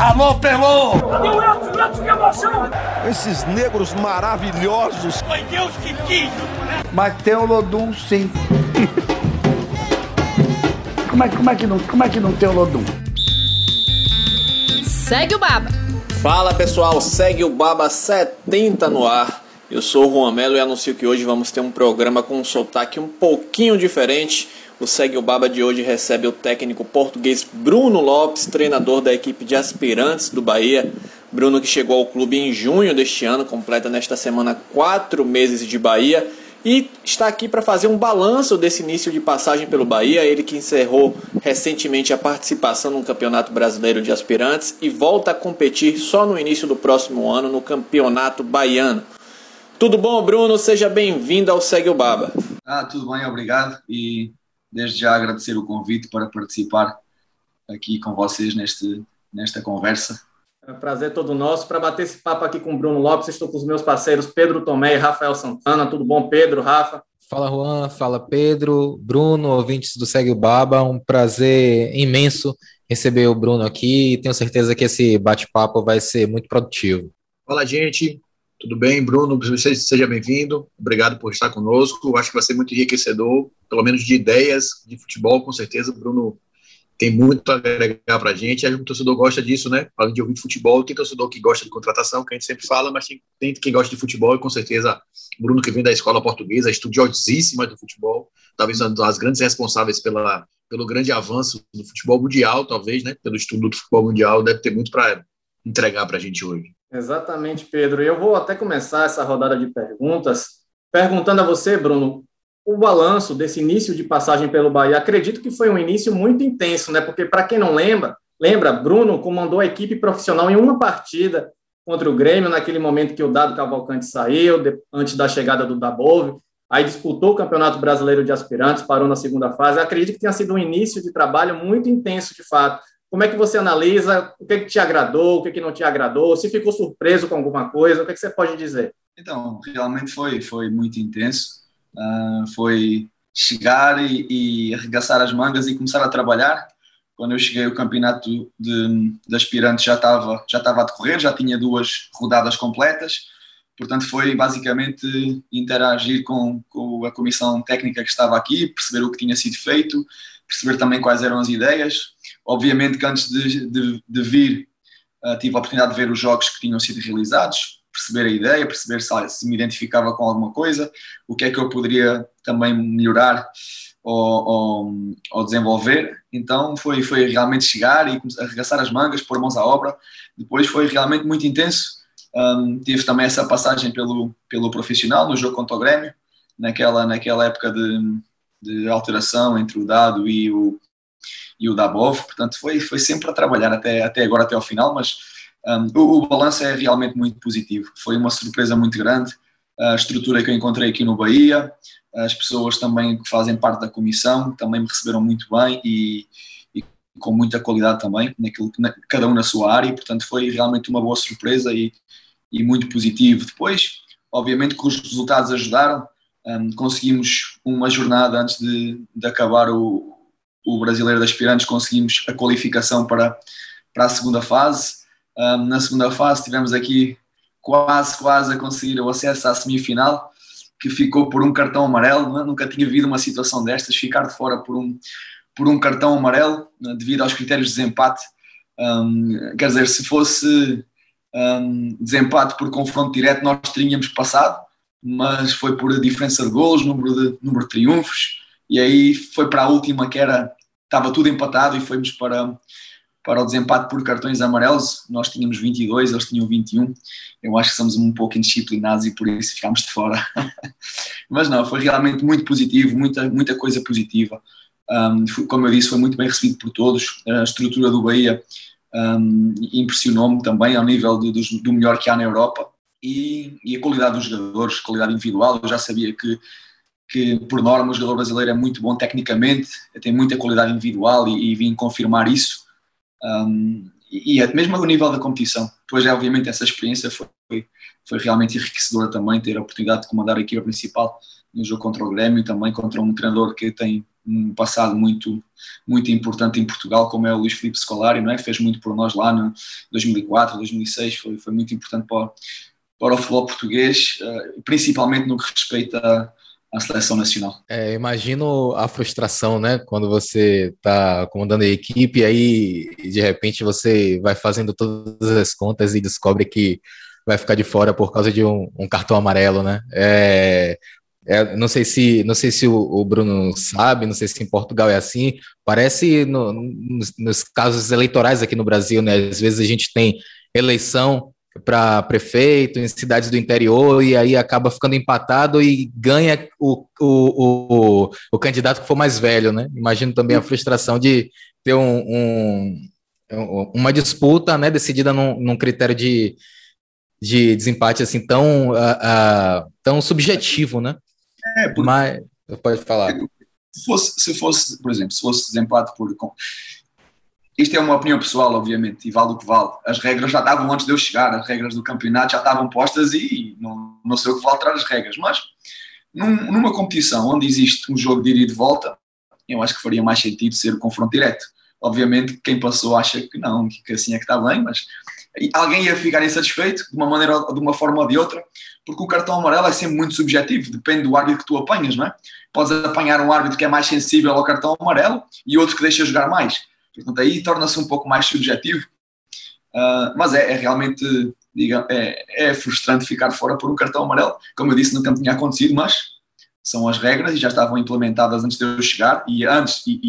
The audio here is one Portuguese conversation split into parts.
Alô, Pelô! Edson? Edson, que emoção! Esses negros maravilhosos. Foi Deus que quis, Mas tem o Lodum, sim. como, é, como, é que não, como é que não tem o Lodum? Segue o Baba. Fala pessoal, segue o Baba 70 no ar. Eu sou o Juan Melo e anuncio que hoje vamos ter um programa com um sotaque um pouquinho diferente. O Segue o Baba de hoje recebe o técnico português Bruno Lopes, treinador da equipe de aspirantes do Bahia. Bruno que chegou ao clube em junho deste ano, completa nesta semana quatro meses de Bahia e está aqui para fazer um balanço desse início de passagem pelo Bahia. Ele que encerrou recentemente a participação no Campeonato Brasileiro de Aspirantes e volta a competir só no início do próximo ano no Campeonato Baiano. Tudo bom, Bruno? Seja bem-vindo ao Segue o Baba. Ah, tudo bem, obrigado. E desde já agradecer o convite para participar aqui com vocês neste, nesta conversa. É um prazer todo nosso. Para bater esse papo aqui com o Bruno Lopes, estou com os meus parceiros Pedro Tomé e Rafael Santana. Tudo bom, Pedro, Rafa? Fala, Juan. Fala, Pedro. Bruno, ouvintes do Segue o Baba. Um prazer imenso receber o Bruno aqui. Tenho certeza que esse bate-papo vai ser muito produtivo. Fala, gente. Tudo bem, Bruno? Seja bem-vindo. Obrigado por estar conosco. Acho que vai ser muito enriquecedor, pelo menos de ideias de futebol, com certeza. Bruno tem muito a agregar para a gente. Acho que o torcedor gosta disso, né? Além de ouvir de futebol, tem torcedor que gosta de contratação, que a gente sempre fala, mas tem, tem quem gosta de futebol, e com certeza Bruno, que vem da escola portuguesa, estudiosíssima do futebol, talvez uma das grandes responsáveis pela, pelo grande avanço do futebol mundial, talvez, né? Pelo estudo do futebol mundial, deve ter muito para entregar para a gente hoje. Exatamente, Pedro. Eu vou até começar essa rodada de perguntas perguntando a você, Bruno, o balanço desse início de passagem pelo Bahia. Acredito que foi um início muito intenso, né? Porque para quem não lembra, lembra, Bruno comandou a equipe profissional em uma partida contra o Grêmio naquele momento que o Dado Cavalcante saiu, antes da chegada do Dabove. Aí disputou o Campeonato Brasileiro de Aspirantes, parou na segunda fase. Acredito que tenha sido um início de trabalho muito intenso, de fato. Como é que você analisa? O que, é que te agradou? O que, é que não te agradou? Se ficou surpreso com alguma coisa? O que, é que você pode dizer? Então, realmente foi, foi muito intenso. Uh, foi chegar e, e, arregaçar as mangas e começar a trabalhar. Quando eu cheguei, o campeonato de, de aspirantes já estava, já estava a decorrer, já tinha duas rodadas completas. Portanto, foi basicamente interagir com, com a comissão técnica que estava aqui, perceber o que tinha sido feito, perceber também quais eram as ideias Obviamente que antes de, de, de vir uh, tive a oportunidade de ver os jogos que tinham sido realizados, perceber a ideia, perceber se, se, me identificava com alguma coisa, o que é que eu poderia também melhorar ou, ou, ou desenvolver. Então foi, foi realmente chegar e arregaçar as mangas, pôr mãos à obra. Depois foi realmente muito intenso. Um, tive também essa passagem pelo, pelo profissional no jogo contra o Grêmio, naquela, naquela época de, de alteração entre o dado e o, e o Dabov, portanto foi, foi sempre a trabalhar até, até agora, até ao final, mas um, o, o balanço é realmente muito positivo. Foi uma surpresa muito grande, a estrutura que eu encontrei aqui no Bahia, as pessoas também que fazem parte da comissão também me receberam muito bem e, e com muita qualidade também, naquilo, na, cada um na sua área, e, portanto foi realmente uma boa surpresa e, e muito positivo. Depois, obviamente que os resultados ajudaram, um, conseguimos uma jornada antes de, de acabar o, o Brasileiro de Aspirantes conseguimos a qualificação para, para a segunda fase. Um, na segunda fase tivemos aqui quase, quase a conseguir o acesso à semifinal, que ficou por um cartão amarelo. Nunca tinha havido uma situação destas, ficar de fora por um, por um cartão amarelo, né? devido aos critérios de desempate. Um, quer dizer, se fosse um, desempate por confronto direto, nós teríamos passado, mas foi por diferença de gols, número de, número de triunfos e aí foi para a última que era estava tudo empatado e fomos para para o desempate por cartões amarelos, nós tínhamos 22, eles tinham 21. Eu acho que somos um pouco indisciplinados e por isso ficámos de fora. Mas não, foi realmente muito positivo, muita, muita coisa positiva. Um, como eu disse, foi muito bem recebido por todos. A estrutura do Bahia um, impressionou-me também ao nível do, do, melhor que há na Europa. E, e a qualidade dos jogadores, qualidade individual. Eu já sabia que que por norma o jogador brasileiro é muito bom tecnicamente, tem muita qualidade individual e, e vim confirmar isso. Um, e, e mesmo ao nível da competição. Depois, é, obviamente, essa experiência foi, foi realmente enriquecedora também, ter a oportunidade de comandar a equipa principal no jogo contra o Grêmio e também contra um treinador que tem um passado muito muito importante em Portugal, como é o Luís Filipe Scolari, não é? Fez muito por nós lá no 2004, 2006, foi, foi muito importante para, para o futebol português, uh, principalmente no que respeita à seleção nacional. É, imagino a frustração, né? Quando você está comandando a equipe, aí de repente você vai fazendo todas as contas e descobre que vai ficar de fora por causa de um, um cartão amarelo, né? É, é, não sei se não sei se o, o, Bruno sabe, não sei se em Portugal é assim. Parece no, nos, nos, casos eleitorais aqui no Brasil, né? Às vezes a gente tem eleição para prefeito em cidades do interior e aí acaba ficando empatado e ganha o, o, o, o candidato que for mais velho, né? Imagino também a frustração de ter um, um uma disputa, né, decidida num, num critério de, de desempate assim tão, uh, uh, tão subjetivo, né? É, porque... Mas pode falar. Se fosse, se fosse, por exemplo, se fosse desempate por. Isto é uma opinião pessoal, obviamente, e vale o que vale. As regras já estavam antes de eu chegar, as regras do campeonato já estavam postas e não, não sei o que vale alterar as regras. Mas num, numa competição onde existe um jogo de ida e de volta, eu acho que faria mais sentido ser o confronto direto. Obviamente, quem passou acha que não, que assim é que está bem, mas alguém ia ficar insatisfeito de uma maneira, de uma forma ou de outra, porque o cartão amarelo é sempre muito subjetivo, depende do árbitro que tu apanhas, não é? Podes apanhar um árbitro que é mais sensível ao cartão amarelo e outro que deixa jogar mais. Portanto, aí torna-se um pouco mais subjetivo, uh, mas é, é realmente, diga, é, é, frustrante ficar fora por um cartão amarelo. Como eu disse, nunca tinha acontecido, mas são as regras e já estavam implementadas antes de eu chegar e antes, e,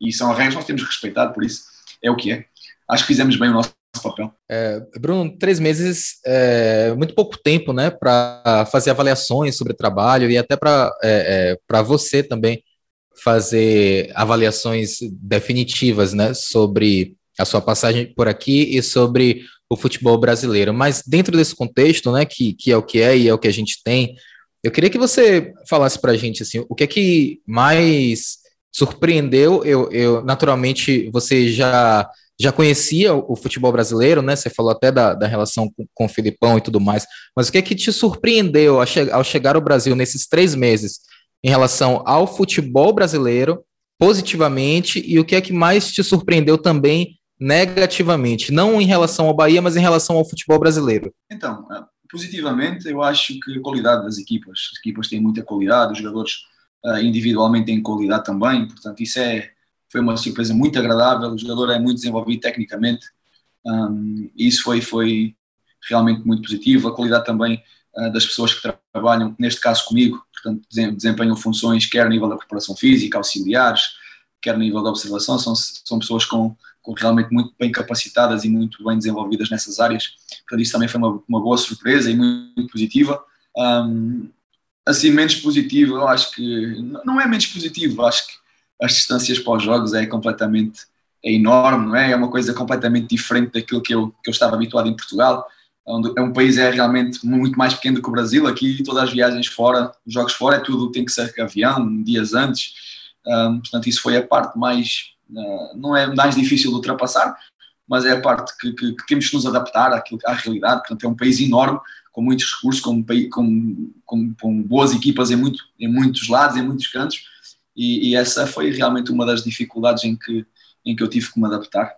e, e são as regras que nós temos que respeitar, por isso é o que é. Acho que fizemos bem o nosso papel. É, Bruno, três meses é muito pouco tempo, né, para fazer avaliações sobre trabalho e até para é, é, você também fazer avaliações definitivas, né, sobre a sua passagem por aqui e sobre o futebol brasileiro. Mas dentro desse contexto, né, que, que é o que é e é o que a gente tem, eu queria que você falasse para a gente assim, o que é que mais surpreendeu? Eu, eu naturalmente você já já conhecia o futebol brasileiro, né? Você falou até da, da relação com, com o Filipão e tudo mais, mas o que é que te surpreendeu ao, che ao chegar ao Brasil nesses três meses em relação ao futebol brasileiro, positivamente, e o que é que mais te surpreendeu também negativamente? Não em relação ao Bahia, mas em relação ao futebol brasileiro. Então, eh, positivamente, eu acho que a qualidade das equipas, as equipas têm muita qualidade, os jogadores uh, individualmente têm qualidade também, portanto, isso é foi uma surpresa muito agradável. O jogador é muito desenvolvido tecnicamente, um, isso foi, foi realmente muito positivo. A qualidade também uh, das pessoas que trabalham, neste caso comigo, portanto, desempenham funções quer a nível da preparação física, auxiliares, quer a nível da observação, são, são pessoas com, com realmente muito bem capacitadas e muito bem desenvolvidas nessas áreas. Portanto, isso também foi uma, uma boa surpresa e muito, positiva. Um, assim, menos positivo, eu acho que não é menos positivo, acho que as distâncias para os jogos é completamente é enorme, é? É uma coisa completamente diferente daquilo que eu, que eu estava habituado em Portugal, é um país é realmente muito mais pequeno do que o Brasil. Aqui todas as viagens fora, os jogos fora, é tudo tem que ser avião, dias antes. Um, portanto, isso foi a parte mais, uh, não é mais difícil de ultrapassar, mas é a parte que, que, que temos que nos adaptar àquilo, à realidade. Portanto, é um país enorme, com muitos recursos, com, com, com, com boas equipas em, muito, em muitos lados, em muitos cantos e, e, essa foi realmente uma das dificuldades em que, em que eu tive que me adaptar.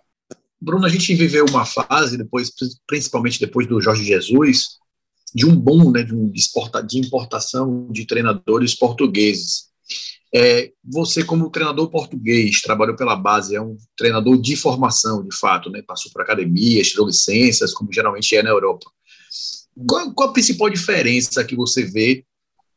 Bruno, a gente viveu uma fase, depois, principalmente depois do Jorge Jesus, de um boom né, de, um, de importação de treinadores portugueses. É, você, como treinador português, trabalhou pela base, é um treinador de formação, de fato, né? passou por academias, tirou licenças, como geralmente é na Europa. Qual, qual a principal diferença que você vê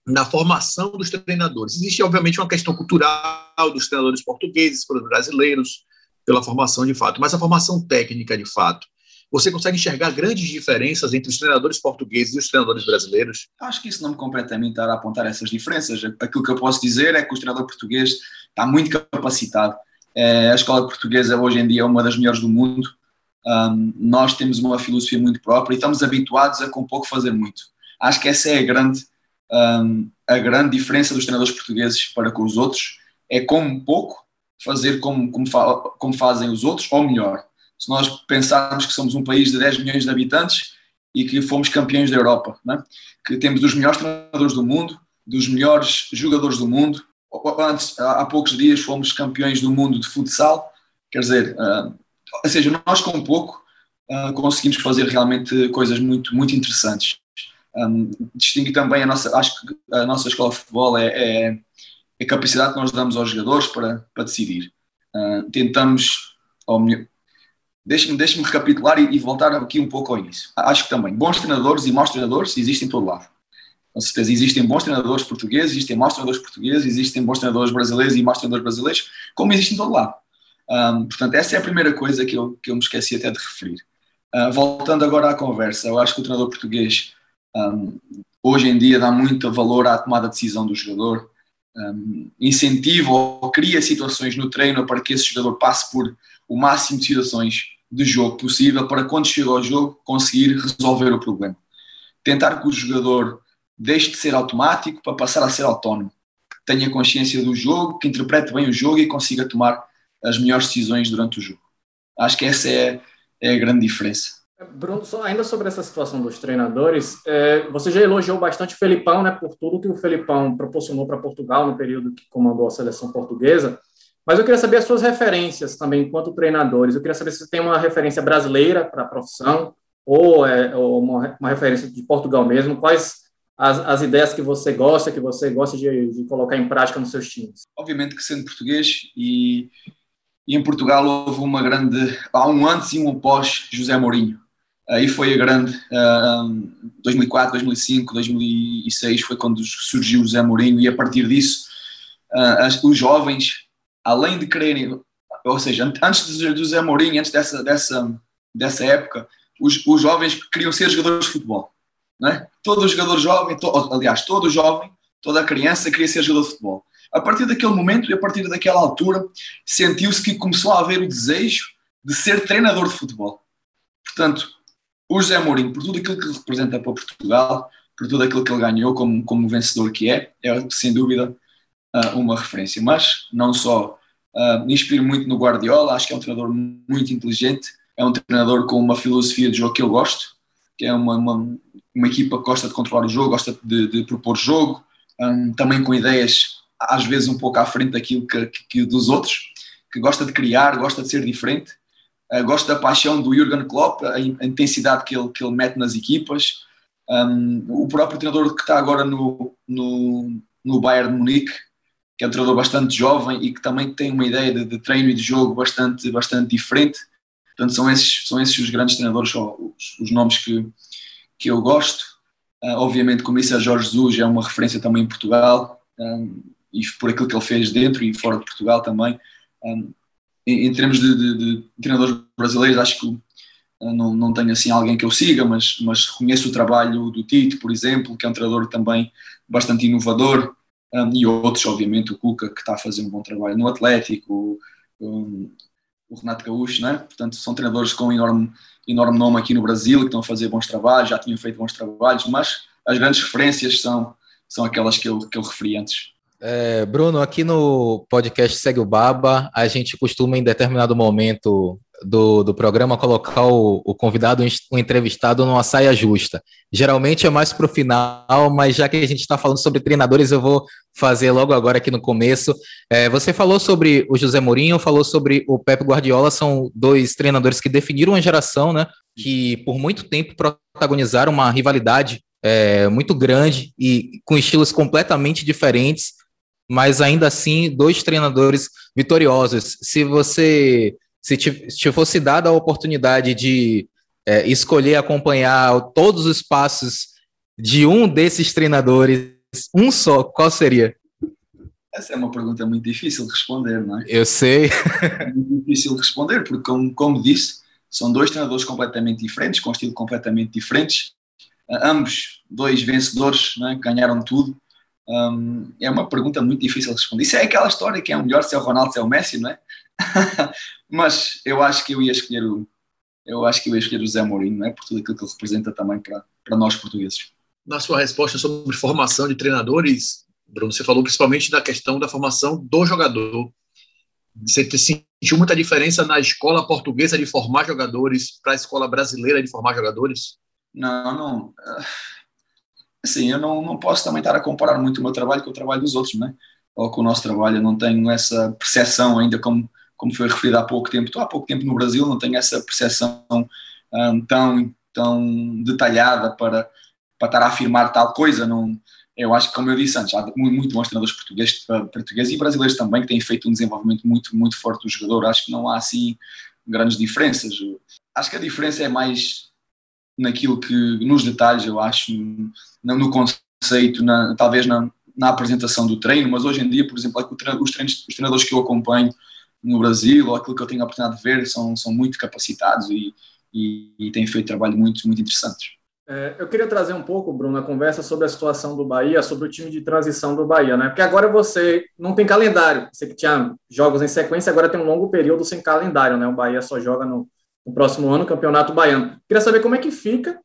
na formação dos treinadores. Existe, obviamente, uma questão cultural dos treinadores portugueses para os brasileiros, pela formação de fato, mas a formação técnica de fato. Você consegue enxergar grandes diferenças entre os treinadores portugueses e os treinadores brasileiros? Acho que isso não me completamente estar a apontar essas diferenças. Aquilo que eu posso dizer é que o treinador português está muito capacitado. É, a escola portuguesa hoje em dia é uma das melhores do mundo. Um, nós temos uma filosofia muito própria e estamos habituados a com pouco fazer muito. Acho que essa é a grande um, a grande diferença dos treinadores portugueses para com os outros é como pouco fazer como, como, fa como fazem os outros, ou melhor. Se nós pensarmos que somos um país de 10 milhões de habitantes e que fomos campeões da Europa, né? que temos os melhores treinadores do mundo, dos melhores jogadores do mundo, antes, há poucos dias fomos campeões do mundo de futsal, quer dizer, uh, ou seja, nós com pouco uh, conseguimos fazer realmente coisas muito, muito interessantes. Um, distingue também a nossa, acho que a nossa escola de futebol é, é, é a capacidade que nós damos aos jogadores para, para decidir. Uh, tentamos, ou melhor, deixe-me deixe recapitular e, e, voltar aqui um pouco ao início. Acho que também bons treinadores e maus treinadores existem em todo lado. Com certeza existem bons treinadores portugueses, existem maus treinadores portugueses, existem bons treinadores brasileiros e maus treinadores brasileiros, como existem em todo lado. Um, portanto, essa é a primeira coisa que eu, que eu me esqueci até de referir. Uh, voltando agora à conversa, eu acho que o treinador português um, hoje em dia dá muito valor à tomada de decisão do jogador, um, incentiva ou cria situações no treino para que esse jogador passe por o máximo de situações de jogo possível para quando chega ao jogo conseguir resolver o problema. Tentar que o jogador deixe de ser automático para passar a ser autónomo, tenha consciência do jogo, que interprete bem o jogo e consiga tomar as melhores decisões durante o jogo. Acho que essa é, é a grande diferença. Bruno, só ainda sobre essa situação dos treinadores, é, você já elogiou bastante o Felipão, né, por tudo que o Felipão proporcionou para Portugal no período que comandou a seleção portuguesa, mas eu queria saber as suas referências também enquanto treinadores. Eu queria saber se você tem uma referência brasileira para a profissão ou, é, ou uma, uma, referência de Portugal mesmo. Quais as, as, ideias que você gosta, que você gosta de, de colocar em prática nos seus times? Obviamente que sendo português e, e em Portugal houve uma grande, há um antes e um após José Mourinho Aí foi a grande, uh, 2004, 2005, 2006 foi quando surgiu o José Mourinho e a partir disso uh, os jovens, além de quererem, ou seja, antes do José Mourinho, antes dessa, dessa, dessa época, os, os jovens queriam ser jogadores de futebol. Não é? Todo jogador jovem, to, aliás, todo jovem, toda criança queria ser jogador de futebol. A partir daquele momento e a partir daquela altura, sentiu-se que começou a haver o desejo de ser treinador de futebol. Portanto, o José Mourinho, por tudo aquilo que representa para Portugal, por tudo aquilo que ele ganhou como, como vencedor que é, é sem dúvida uh, uma referência. Mas não só uh, me inspiro muito no Guardiola, acho que é um treinador muito inteligente, é um treinador com uma filosofia de jogo que eu gosto, que é uma, uma, uma equipa que gosta de controlar o jogo, gosta de, de propor jogo, um, também com ideias às vezes um pouco à frente daquilo que, que, que dos outros, que gosta de criar, gosta de ser diferente Uh, gosto da paixão do Jurgen Klopp, a, intensidade que ele, que ele mete nas equipas. Um, o próprio treinador que está agora no, no, no Bayern de Munique, que é um treinador bastante jovem e que também tem uma ideia de, de treino e de jogo bastante, bastante diferente. Portanto, são esses, são esses os grandes treinadores, os, os nomes que, que eu gosto. Uh, obviamente, como disse a Jorge Jesus, é uma referência também em Portugal um, e por aquilo que ele fez dentro e fora de Portugal também. Um, em, em termos de, de, de, treinadores brasileiros, acho que eh, não, não tenho assim alguém que eu siga, mas, mas reconheço o trabalho do Tite, por exemplo, que é um treinador também bastante inovador, um, e outros, obviamente, o Cuca, que está a fazer um bom trabalho no Atlético, um, o Renato Gaúcho, né? portanto, são treinadores com enorme, enorme nome aqui no Brasil, que estão a fazer bons trabalhos, já tinham feito bons trabalhos, mas as grandes referências são, são aquelas que eu, que eu referi antes. É, Bruno, aqui no podcast Segue o Baba, a gente costuma, em determinado momento do, do programa, colocar o, o convidado, o entrevistado, numa saia justa. Geralmente é mais para o final, mas já que a gente está falando sobre treinadores, eu vou fazer logo agora aqui no começo. É, você falou sobre o José Mourinho, falou sobre o Pep Guardiola, são dois treinadores que definiram uma geração, né? Que por muito tempo protagonizaram uma rivalidade é, muito grande e com estilos completamente diferentes mas ainda assim, dois treinadores vitoriosos. Se você se te, fosse dada a oportunidade de é, escolher acompanhar todos os passos de um desses treinadores, um só, qual seria? Essa é uma pergunta muito difícil de responder, não é? Eu sei. É muito difícil de responder, porque, como, como disse, são dois treinadores completamente diferentes, com estilo completamente diferentes. Ambos, dois vencedores, é? ganharam tudo. Um, é uma pergunta muito difícil de responder. Isso é aquela história que é o melhor se é o Ronaldo, se é o Messi, não é? Mas eu acho que eu ia escolher o eu acho que eu ia escolher o Zé Mourinho, não é? Por tudo aquilo que ele representa também para, para nós portugueses. Na sua resposta sobre formação de treinadores, Bruno, você falou principalmente da questão da formação do jogador. Você sentiu muita diferença na escola portuguesa de formar jogadores para a escola brasileira de formar jogadores? Não, não assim, eu não, não posso também estar a comparar muito o meu trabalho com o trabalho dos outros, né? ou com o nosso trabalho. Eu não tenho essa percepção ainda, como, como foi referido há pouco tempo. Estou há pouco tempo no Brasil, não tenho essa percepção um, tão, tão detalhada para, para estar a afirmar tal coisa. Não, eu acho que, como eu disse antes, há muito, bons treinadores portugueses, portugueses e brasileiros também que têm feito um desenvolvimento muito, muito forte do jogador. Acho que não há assim grandes diferenças. Acho que a diferença é mais naquilo que, nos detalhes, eu acho, no, conceito, na, talvez na, na apresentação do treino, mas hoje em dia, por exemplo, é os, treinos, os treinadores que eu acompanho no Brasil, ou aquilo que eu tenho a oportunidade de ver, são, são muito capacitados e, e, e têm feito trabalho muito, muito interessantes. É, eu queria trazer um pouco, Bruno, a conversa sobre a situação do Bahia, sobre o time de transição do Bahia, né? Porque agora você não tem calendário. Você que tinha jogos em sequência, agora tem um longo período sem calendário, né? O Bahia só joga no, no próximo ano, Campeonato Baiano. Queria saber como é que fica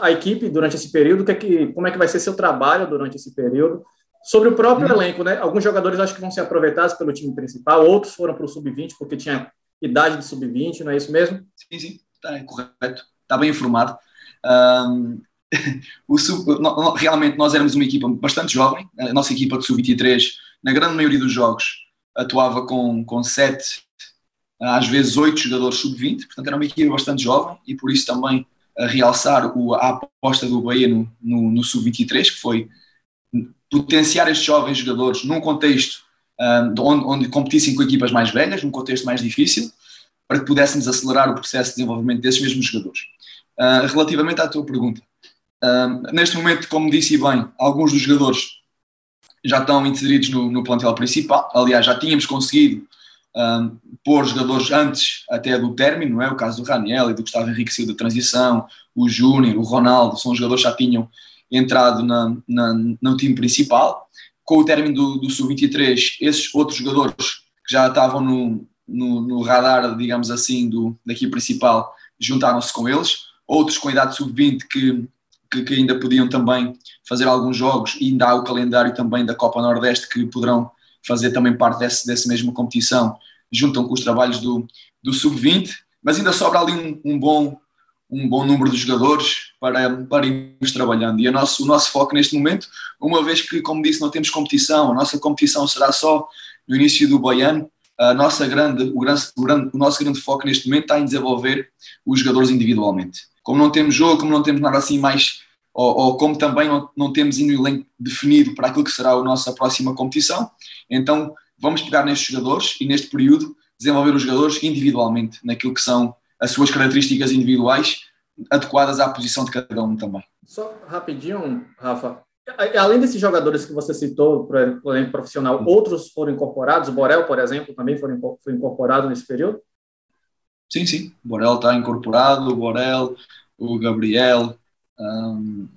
a equipe durante esse período, que é que, como é que vai ser seu trabalho durante esse período. Sobre o próprio uhum. elenco, né? Alguns jogadores acho que vão ser aproveitados pelo time principal, outros foram para o sub-20 porque tinha idade de sub-20, não é isso mesmo? Sim, sim, está correto, está bem informado. Um, sub, no, realmente nós éramos uma equipa bastante jovem, a nossa equipa de sub-23, na grande maioria dos jogos, atuava com, com sete, às vezes oito jogadores sub-20, portanto era uma equipa bastante jovem e por isso também a realçar o, a aposta do Bahia no, no, no sub-23, que foi potenciar estes jovens jogadores num contexto um, onde, onde competissem com equipas mais velhas, num contexto mais difícil, para que pudéssemos acelerar o processo de desenvolvimento desses mesmos jogadores. Uh, relativamente à tua pergunta, uh, neste momento, como disse bem, alguns dos jogadores já estão inseridos no, no plantel principal. Aliás, já tínhamos conseguido um, pôr jogadores antes até do término, é? O caso do Raniel e do Gustavo Henrique Silva da transição, o Júnior, o Ronaldo, são jogadores que já tinham entrado na, na, no time principal. Com o término do, do Sub-23, esses outros jogadores que já estavam no, no, no radar, digamos assim, do, da equipe principal, juntaram-se com eles. Outros com idade sub-20 que, que, que, ainda podiam também fazer alguns jogos, e ainda há o calendário também da Copa Nordeste que poderão fazer também parte desse, dessa mesma competição, juntam com os trabalhos do, do sub-20, mas ainda sobra ali um, um bom um bom número de jogadores para, para irmos trabalhando. E o nosso, o nosso foco neste momento, uma vez que, como disse, não temos competição, a nossa competição será só no início do baiano, a nossa grande, o, grande, o, grande, o nosso grande foco neste momento está em desenvolver os jogadores individualmente. Como não temos jogo, como não temos nada assim mais, ou, ou como também não, não temos ainda o elenco definido para aquilo que será a nossa próxima competição, então vamos pegar nestes jogadores e neste período desenvolver os jogadores individualmente naquilo que são as suas características individuais adequadas à posição de cada um também. Só rapidinho, Rafa. Além desses jogadores que você citou para o elenco profissional, outros foram incorporados? O Borel, por exemplo, também foi incorporado nesse período? Sim, sim. O Borel está incorporado, o Borel, o Gabriel, um,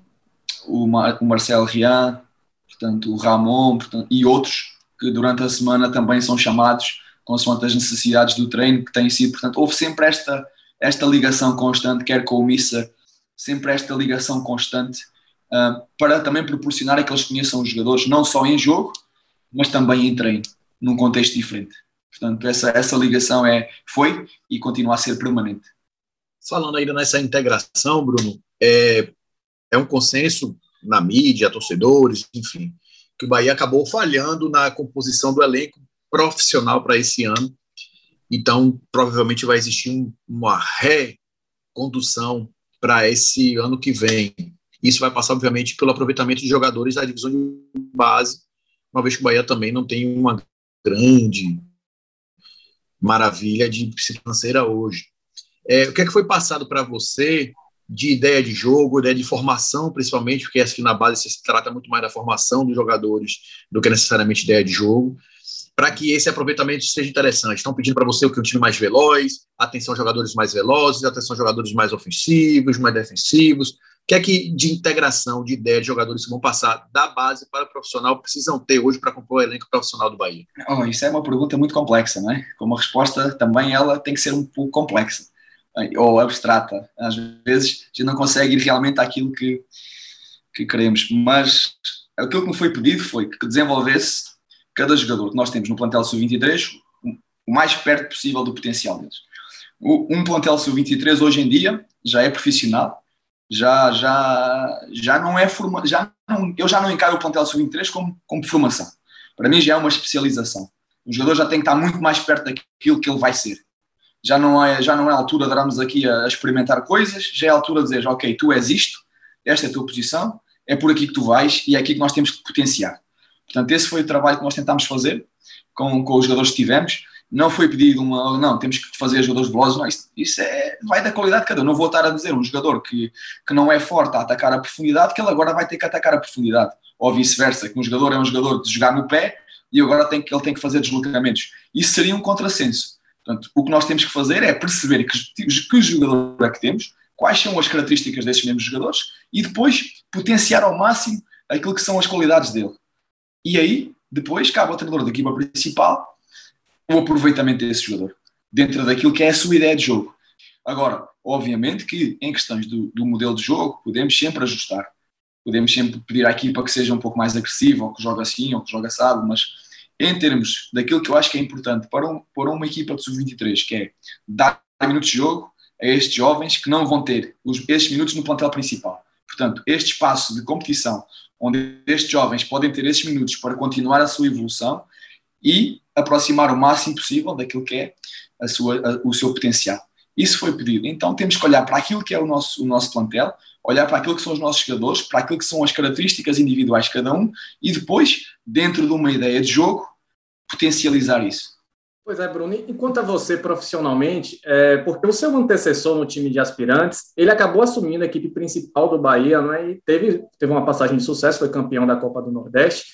o, Mar o Marcel Rian, portanto, o Ramon portanto, e outros que durante a semana também são chamados consoante as necessidades do treino que têm sido. Portanto, houve sempre esta esta ligação constante, quer com o Missa, sempre esta ligação constante, uh, para também proporcionar a que eles conheçam os jogadores, não só em jogo, mas também em treino, num contexto diferente. Portanto, essa, essa ligação é, foi e continua a ser permanente. Falando ainda nessa integração, Bruno, é, é um consenso na mídia, torcedores, enfim, que o Bahia acabou falhando na composição do elenco profissional para esse ano então, provavelmente vai existir um, uma recondução para esse ano que vem. Isso vai passar, obviamente, pelo aproveitamento de jogadores da divisão de base, uma vez que o Bahia também não tem uma grande maravilha de financeira hoje. É, o que, é que foi passado para você de ideia de jogo, ideia de formação, principalmente, porque acho que na base se trata muito mais da formação dos jogadores do que necessariamente ideia de jogo para que esse aproveitamento seja interessante. Estão pedindo para você o que um time mais veloz, atenção jogadores mais velozes, atenção jogadores mais ofensivos, mais defensivos. O que é que de integração, de ideia de jogadores que vão passar da base para o profissional precisam ter hoje para compor o elenco profissional do Bahia? Oh, isso é uma pergunta muito complexa, não é? Como a resposta também ela tem que ser um pouco complexa ou abstrata. Às vezes a gente não consegue ir realmente àquilo que, que queremos, mas aquilo que me foi pedido foi que desenvolvesse cada jogador que nós temos no plantel sub-23 o mais perto possível do potencial deles. Um plantel sub-23 hoje em dia já é profissional, já, já, já não é forma, já não, eu já não encaro o plantel sub-23 como, como formação. Para mim já é uma especialização. O jogador já tem que estar muito mais perto daquilo que ele vai ser. Já não é, já não é a altura de darmos aqui a, a experimentar coisas, já é a altura de dizer, ok, tu és isto, esta é a tua posição, é por aqui que tu vais e é aqui que nós temos que potenciar. Portanto, esse foi o trabalho que nós tentámos fazer com, com os jogadores que tivemos. Não foi pedido uma, não, temos que fazer jogadores velozes, não, isso, isso é, vai da qualidade de cada um. Não vou estar a dizer um jogador que, que não é forte a atacar a profundidade, que ele agora vai ter que atacar a profundidade, ou vice-versa, que um jogador é um jogador de jogar no pé e agora tem ele tem que fazer deslocamentos. Isso seria um contrassenso. Portanto, o que nós temos que fazer é perceber que, que jogador é que temos, quais são as características desses mesmos jogadores e depois potenciar ao máximo aquilo que são as qualidades dele. E aí, depois, cabe ao treinador da equipa principal o aproveitamento desse jogador, dentro daquilo que é a sua ideia de jogo. Agora, obviamente que em questões do, do modelo de jogo, podemos sempre ajustar. Podemos sempre pedir à equipa que seja um pouco mais agressiva, ou que jogue assim, ou que jogue assado, mas em termos daquilo que eu acho que é importante para, um, para uma equipa de sub-23, que é dar minutos de jogo a estes jovens que não vão ter os, estes minutos no plantel principal. Portanto, este espaço de competição, onde estes jovens podem ter esses minutos para continuar a sua evolução e aproximar o máximo possível daquilo que é a sua, a, o seu potencial. Isso foi pedido. Então temos que olhar para aquilo que é o nosso, o nosso plantel, olhar para aquilo que são os nossos jogadores, para aquilo que são as características individuais de cada um e depois, dentro de uma ideia de jogo, potencializar isso. Pois é, Bruno, e quanto a você profissionalmente, é, porque o seu antecessor no time de aspirantes, ele acabou assumindo a equipe principal do Bahia, não é? E teve, teve uma passagem de sucesso, foi campeão da Copa do Nordeste.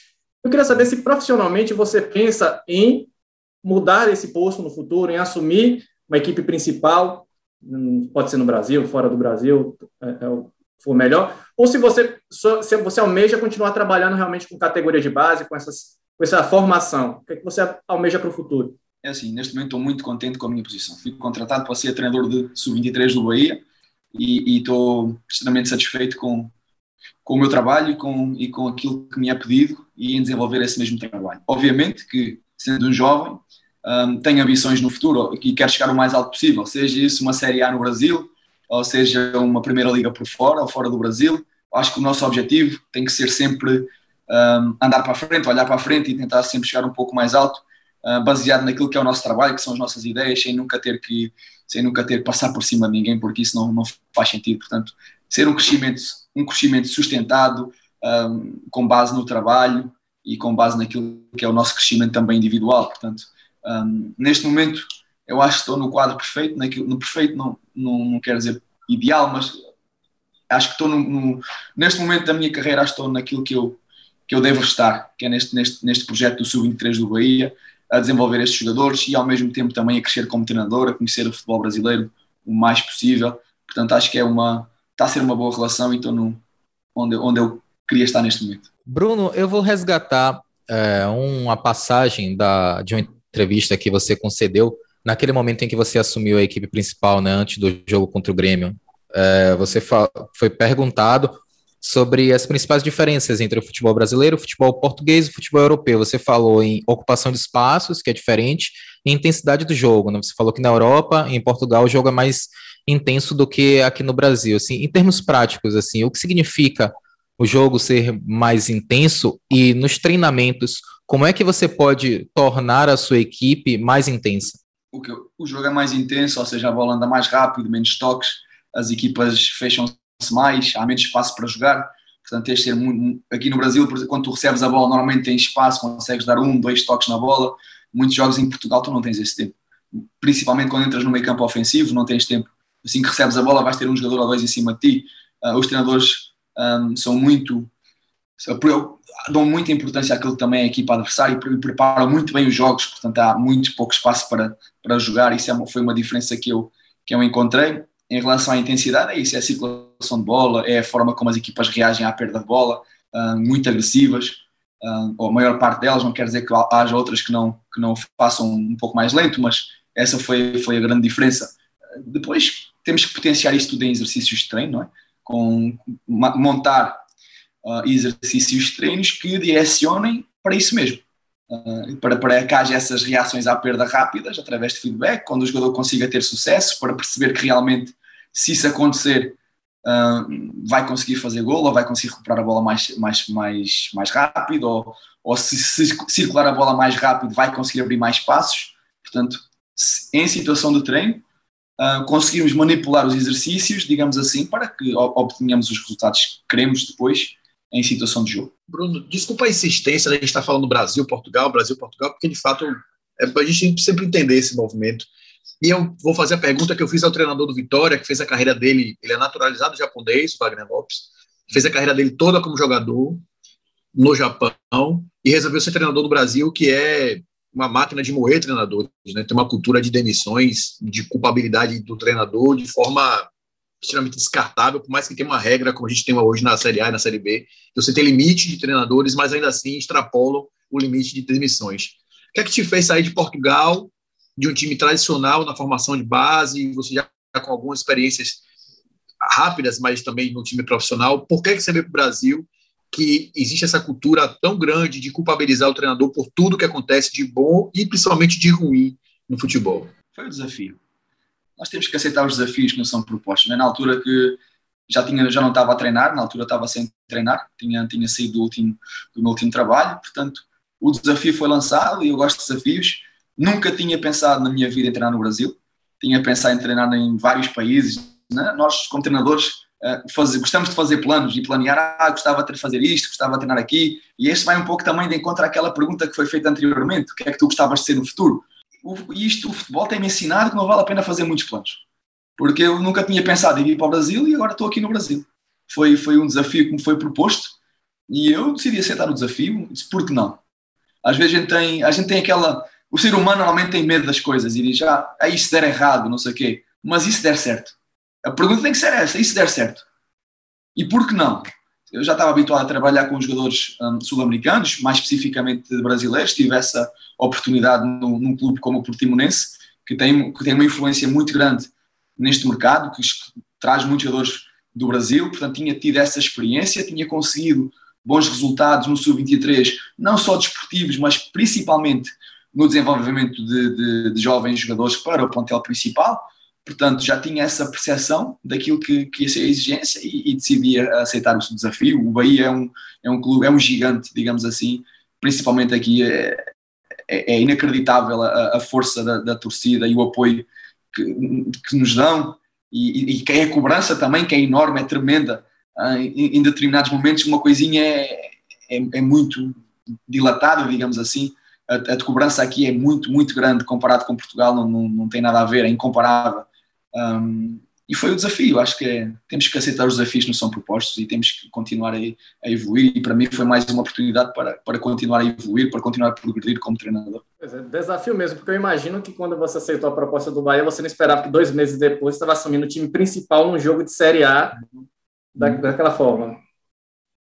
Eu queria saber se profissionalmente você pensa em mudar esse posto no futuro, em assumir uma equipe principal, pode ser no Brasil, fora do Brasil, é, é, for melhor, ou se você, se você almeja continuar trabalhando realmente com categoria de base, com, essas, com essa formação. O que, é que você almeja para o futuro? é assim, neste momento estou muito contente com a minha posição. Fui contratado para ser treinador de sub-23 do Bahia e, estou extremamente satisfeito com, com o meu trabalho com, e com aquilo que me é pedido e em desenvolver esse mesmo trabalho. Obviamente que, sendo um jovem, um, tenho ambições no futuro e quero chegar o mais alto possível, seja isso uma Série A no Brasil, ou seja uma Primeira Liga por fora ou fora do Brasil. Acho que o nosso objetivo tem que ser sempre um, andar para a frente, olhar para a frente e tentar sempre chegar um pouco mais alto ah, baseado naquilo que é o nosso trabalho, que são as nossas ideias, sem nunca ter que sem nunca ter que passar por cima de ninguém, porque isso não, não faz sentido. Portanto, ser um crescimento, um crescimento sustentado, um, com base no trabalho e com base naquilo que é o nosso crescimento também individual. Portanto, um, neste momento, eu acho que estou no quadro perfeito, naquilo, no perfeito não, não, não quero dizer ideal, mas acho que estou no, no, neste momento da minha carreira, acho que estou naquilo que eu, que eu devo estar, que é neste, neste, neste projeto do Sub-23 do Bahia, a desenvolver estes jogadores e ao mesmo tempo também a crescer como treinador, a conhecer o futebol brasileiro o mais possível. Portanto, acho que é uma está a ser uma boa relação e estou no, onde, onde eu queria estar neste momento. Bruno, eu vou resgatar é, uma passagem da, de uma entrevista que você concedeu naquele momento em que você assumiu a equipe principal, né, antes do jogo contra o Grêmio. É, você foi perguntado sobre as principais diferenças entre o futebol brasileiro, o futebol português e o futebol europeu. Você falou em ocupação de espaços, que é diferente, e intensidade do jogo. Né? Você falou que na Europa, em Portugal, o jogo é mais intenso do que aqui no Brasil. Assim, em termos práticos, assim, o que significa o jogo ser mais intenso e nos treinamentos, como é que você pode tornar a sua equipe mais intensa? O, que, o jogo é mais intenso, ou seja, a bola anda mais rápido, menos toques, as equipas fecham mais, há menos espaço para jogar. Portanto, tens de ser muito, aqui no Brasil, quando tu recebes a bola, normalmente tens espaço, consegues dar um, dois toques na bola. Muitos jogos em Portugal tu não tens esse tempo. Principalmente quando entras no meio campo ofensivo, não tens tempo. Assim que recebes a bola, vais ter um jogador ou dois em cima de ti. Uh, os treinadores um, são muito. Dão muita importância àquilo que também é a equipa adversária e preparam muito bem os jogos, portanto há muito pouco espaço para, para jogar. Isso é uma, foi uma diferença que eu, que eu encontrei em relação à intensidade, é isso: é a circulação de bola, é a forma como as equipas reagem à perda de bola, uh, muito agressivas, uh, ou a maior parte delas, não quer dizer que haja outras que não, que não façam um pouco mais lento, mas essa foi, foi a grande diferença. Depois temos que potenciar isto tudo em exercícios de treino, não é? Com montar uh, exercícios treinos que direcionem para isso mesmo. Uh, para, para que haja essas reações à perda rápidas através de feedback, quando o jogador consiga ter sucesso, para perceber que realmente se isso acontecer, uh, vai conseguir fazer gol ou vai conseguir recuperar a bola mais, mais, mais, mais rápido ou, ou se, se circular a bola mais rápido vai conseguir abrir mais passos. Portanto, em situação de treino, uh, conseguirmos manipular os exercícios, digamos assim, para que obtenhamos os resultados que queremos depois em situação de jogo. Bruno, desculpa a insistência, a gente está falando Brasil, Portugal, Brasil, Portugal, porque de fato é a gente sempre entender esse movimento. E eu vou fazer a pergunta que eu fiz ao treinador do Vitória, que fez a carreira dele, ele é naturalizado japonês, Wagner Lopes, fez a carreira dele toda como jogador no Japão e resolveu ser treinador do Brasil, que é uma máquina de moer treinadores, né? Tem uma cultura de demissões, de culpabilidade do treinador de forma extremamente descartável, por mais que tenha uma regra, como a gente tem hoje na Série A e na Série B, você tem limite de treinadores, mas ainda assim extrapolam o limite de demissões. O que é que te fez sair de Portugal, de um time tradicional na formação de base, você já com algumas experiências rápidas, mas também no time profissional, por que, que você veio para o Brasil que existe essa cultura tão grande de culpabilizar o treinador por tudo que acontece de bom e principalmente de ruim no futebol? Foi o desafio. Nós temos que aceitar os desafios que nos são propostos. Né? Na altura que já, tinha, já não estava a treinar, na altura estava sem treinar, tinha, tinha saído do, último, do meu último trabalho, portanto o desafio foi lançado e eu gosto de desafios. Nunca tinha pensado na minha vida em treinar no Brasil, tinha pensado em treinar em vários países. Né? Nós, como treinadores, eh, fazer, gostamos de fazer planos e planear, ah, gostava de fazer isto, gostava de treinar aqui, e este vai um pouco também de encontro àquela pergunta que foi feita anteriormente, o que é que tu gostavas de ser no futuro? O, isto, o futebol tem-me ensinado que não vale a pena fazer muitos planos, porque eu nunca tinha pensado em ir para o Brasil e agora estou aqui no Brasil. Foi, foi um desafio que me foi proposto e eu decidi aceitar o desafio, disse, por que não? Às vezes a gente tem, a gente tem aquela... O ser humano normalmente tem medo das coisas e diz, ah, aí se der errado, não sei o quê, mas isso der certo? A pergunta tem que ser essa, e se der certo? E por que não? Eu já estava habituado a trabalhar com jogadores um, sul-americanos, mais especificamente brasileiros, tive essa oportunidade no, num clube como o Portimonense, que tem, que tem uma influência muito grande neste mercado, que traz muitos jogadores do Brasil, portanto tinha tido essa experiência, tinha conseguido bons resultados no Sub-23, não só desportivos, mas principalmente no desenvolvimento de, de, de jovens jogadores para o plantel principal, Portanto, já tinha essa percepção daquilo que, que ia ser a exigência e, e decidi aceitar o desafio. O Bahia é um, é um clube, é um gigante, digamos assim, principalmente aqui é, é, é inacreditável a, a força da, da, torcida e o apoio que, que nos dão e, que é a cobrança também, que é enorme, é tremenda. Ah, em, em, determinados momentos uma coisinha é, é, é muito dilatada, digamos assim, a, a, cobrança aqui é muito, muito grande comparado com Portugal, não, não, não tem nada a ver, é incomparável. Um, e foi o desafio, acho que é, temos que aceitar os desafios que nos são propostos e temos que continuar a, a, evoluir. E para mim foi mais uma oportunidade para, para continuar a evoluir, para continuar a progredir como treinador. É, desafio mesmo, porque eu imagino que quando você aceitou a proposta do Bahia, você não esperava que dois meses depois estava assumindo o time principal num jogo de Série A da, daquela forma.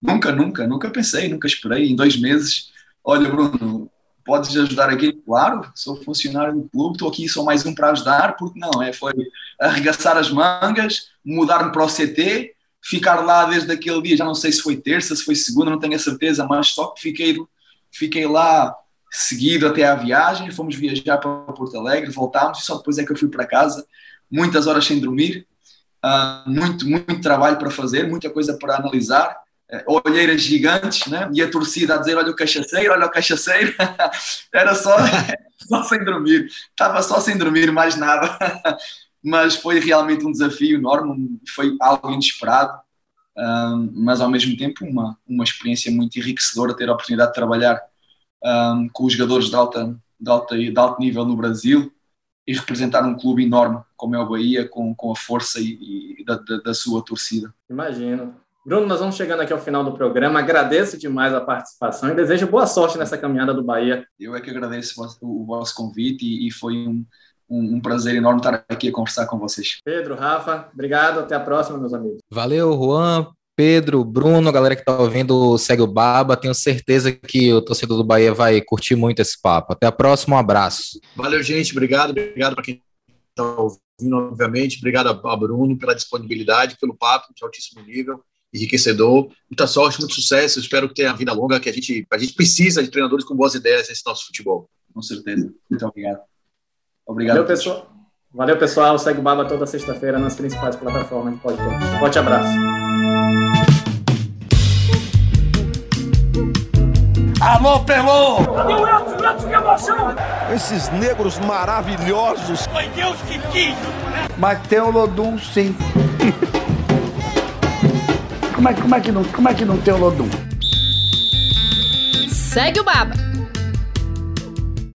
Nunca, nunca, nunca pensei, nunca esperei. Em dois meses, olha, Bruno, podes ajudar aqui? Claro, sou funcionário do clube, estou aqui, sou mais um para ajudar, porque não, é, foi arregaçar as mangas, mudar-me para o CT, ficar lá desde aquele dia, já não sei se foi terça, se foi segunda, não tenho a certeza, mas só que fiquei, fiquei lá seguido até à viagem, fomos viajar para Porto Alegre, voltámos e só depois é que eu fui para casa, muitas horas sem dormir, uh, muito, muito trabalho para fazer, muita coisa para analisar, olheiras gigantes, né? E a torcida a dizer: Olha o cachaceiro, olha o cachaceiro. Era só, só sem dormir, estava só sem dormir, mais nada. Mas foi realmente um desafio enorme, foi algo inesperado, mas ao mesmo tempo uma, uma experiência muito enriquecedora ter a oportunidade de trabalhar com os jogadores de, alta, de, alta, de alto nível no Brasil e representar um clube enorme como é o Bahia, com, com a força e, e da, da, da sua torcida. Imagino. Bruno, nós vamos chegando aqui ao final do programa. Agradeço demais a participação e desejo boa sorte nessa caminhada do Bahia. Eu é que agradeço o vosso convite e foi um, um, um, prazer enorme estar aqui a conversar com vocês. Pedro, Rafa, obrigado. Até a próxima, meus amigos. Valeu, Juan. Pedro, Bruno, galera que está ouvindo, segue o Baba. Tenho certeza que o torcedor do Bahia vai curtir muito esse papo. Até a próxima, um abraço. Valeu, gente. Obrigado. Obrigado para quem está ouvindo, obviamente. Obrigado a Bruno pela disponibilidade, pelo papo de altíssimo nível enriquecedor. Muita sorte, muito sucesso. Espero que tenha vida longa, que a gente, a gente precisa de treinadores com boas ideias nesse nosso futebol. Com certeza. Muito obrigado. Obrigado. Valeu, pessoal. Valeu, pessoal. Segue o Baba toda sexta-feira nas principais plataformas de podcast. Forte abraço. Alô, Pelô! Que emoção! Esses negros maravilhosos. Foi Deus que quis! Mas tem o Lodum, sim. como, é, como, é que não, como é que não tem o Lodum? Segue o Baba.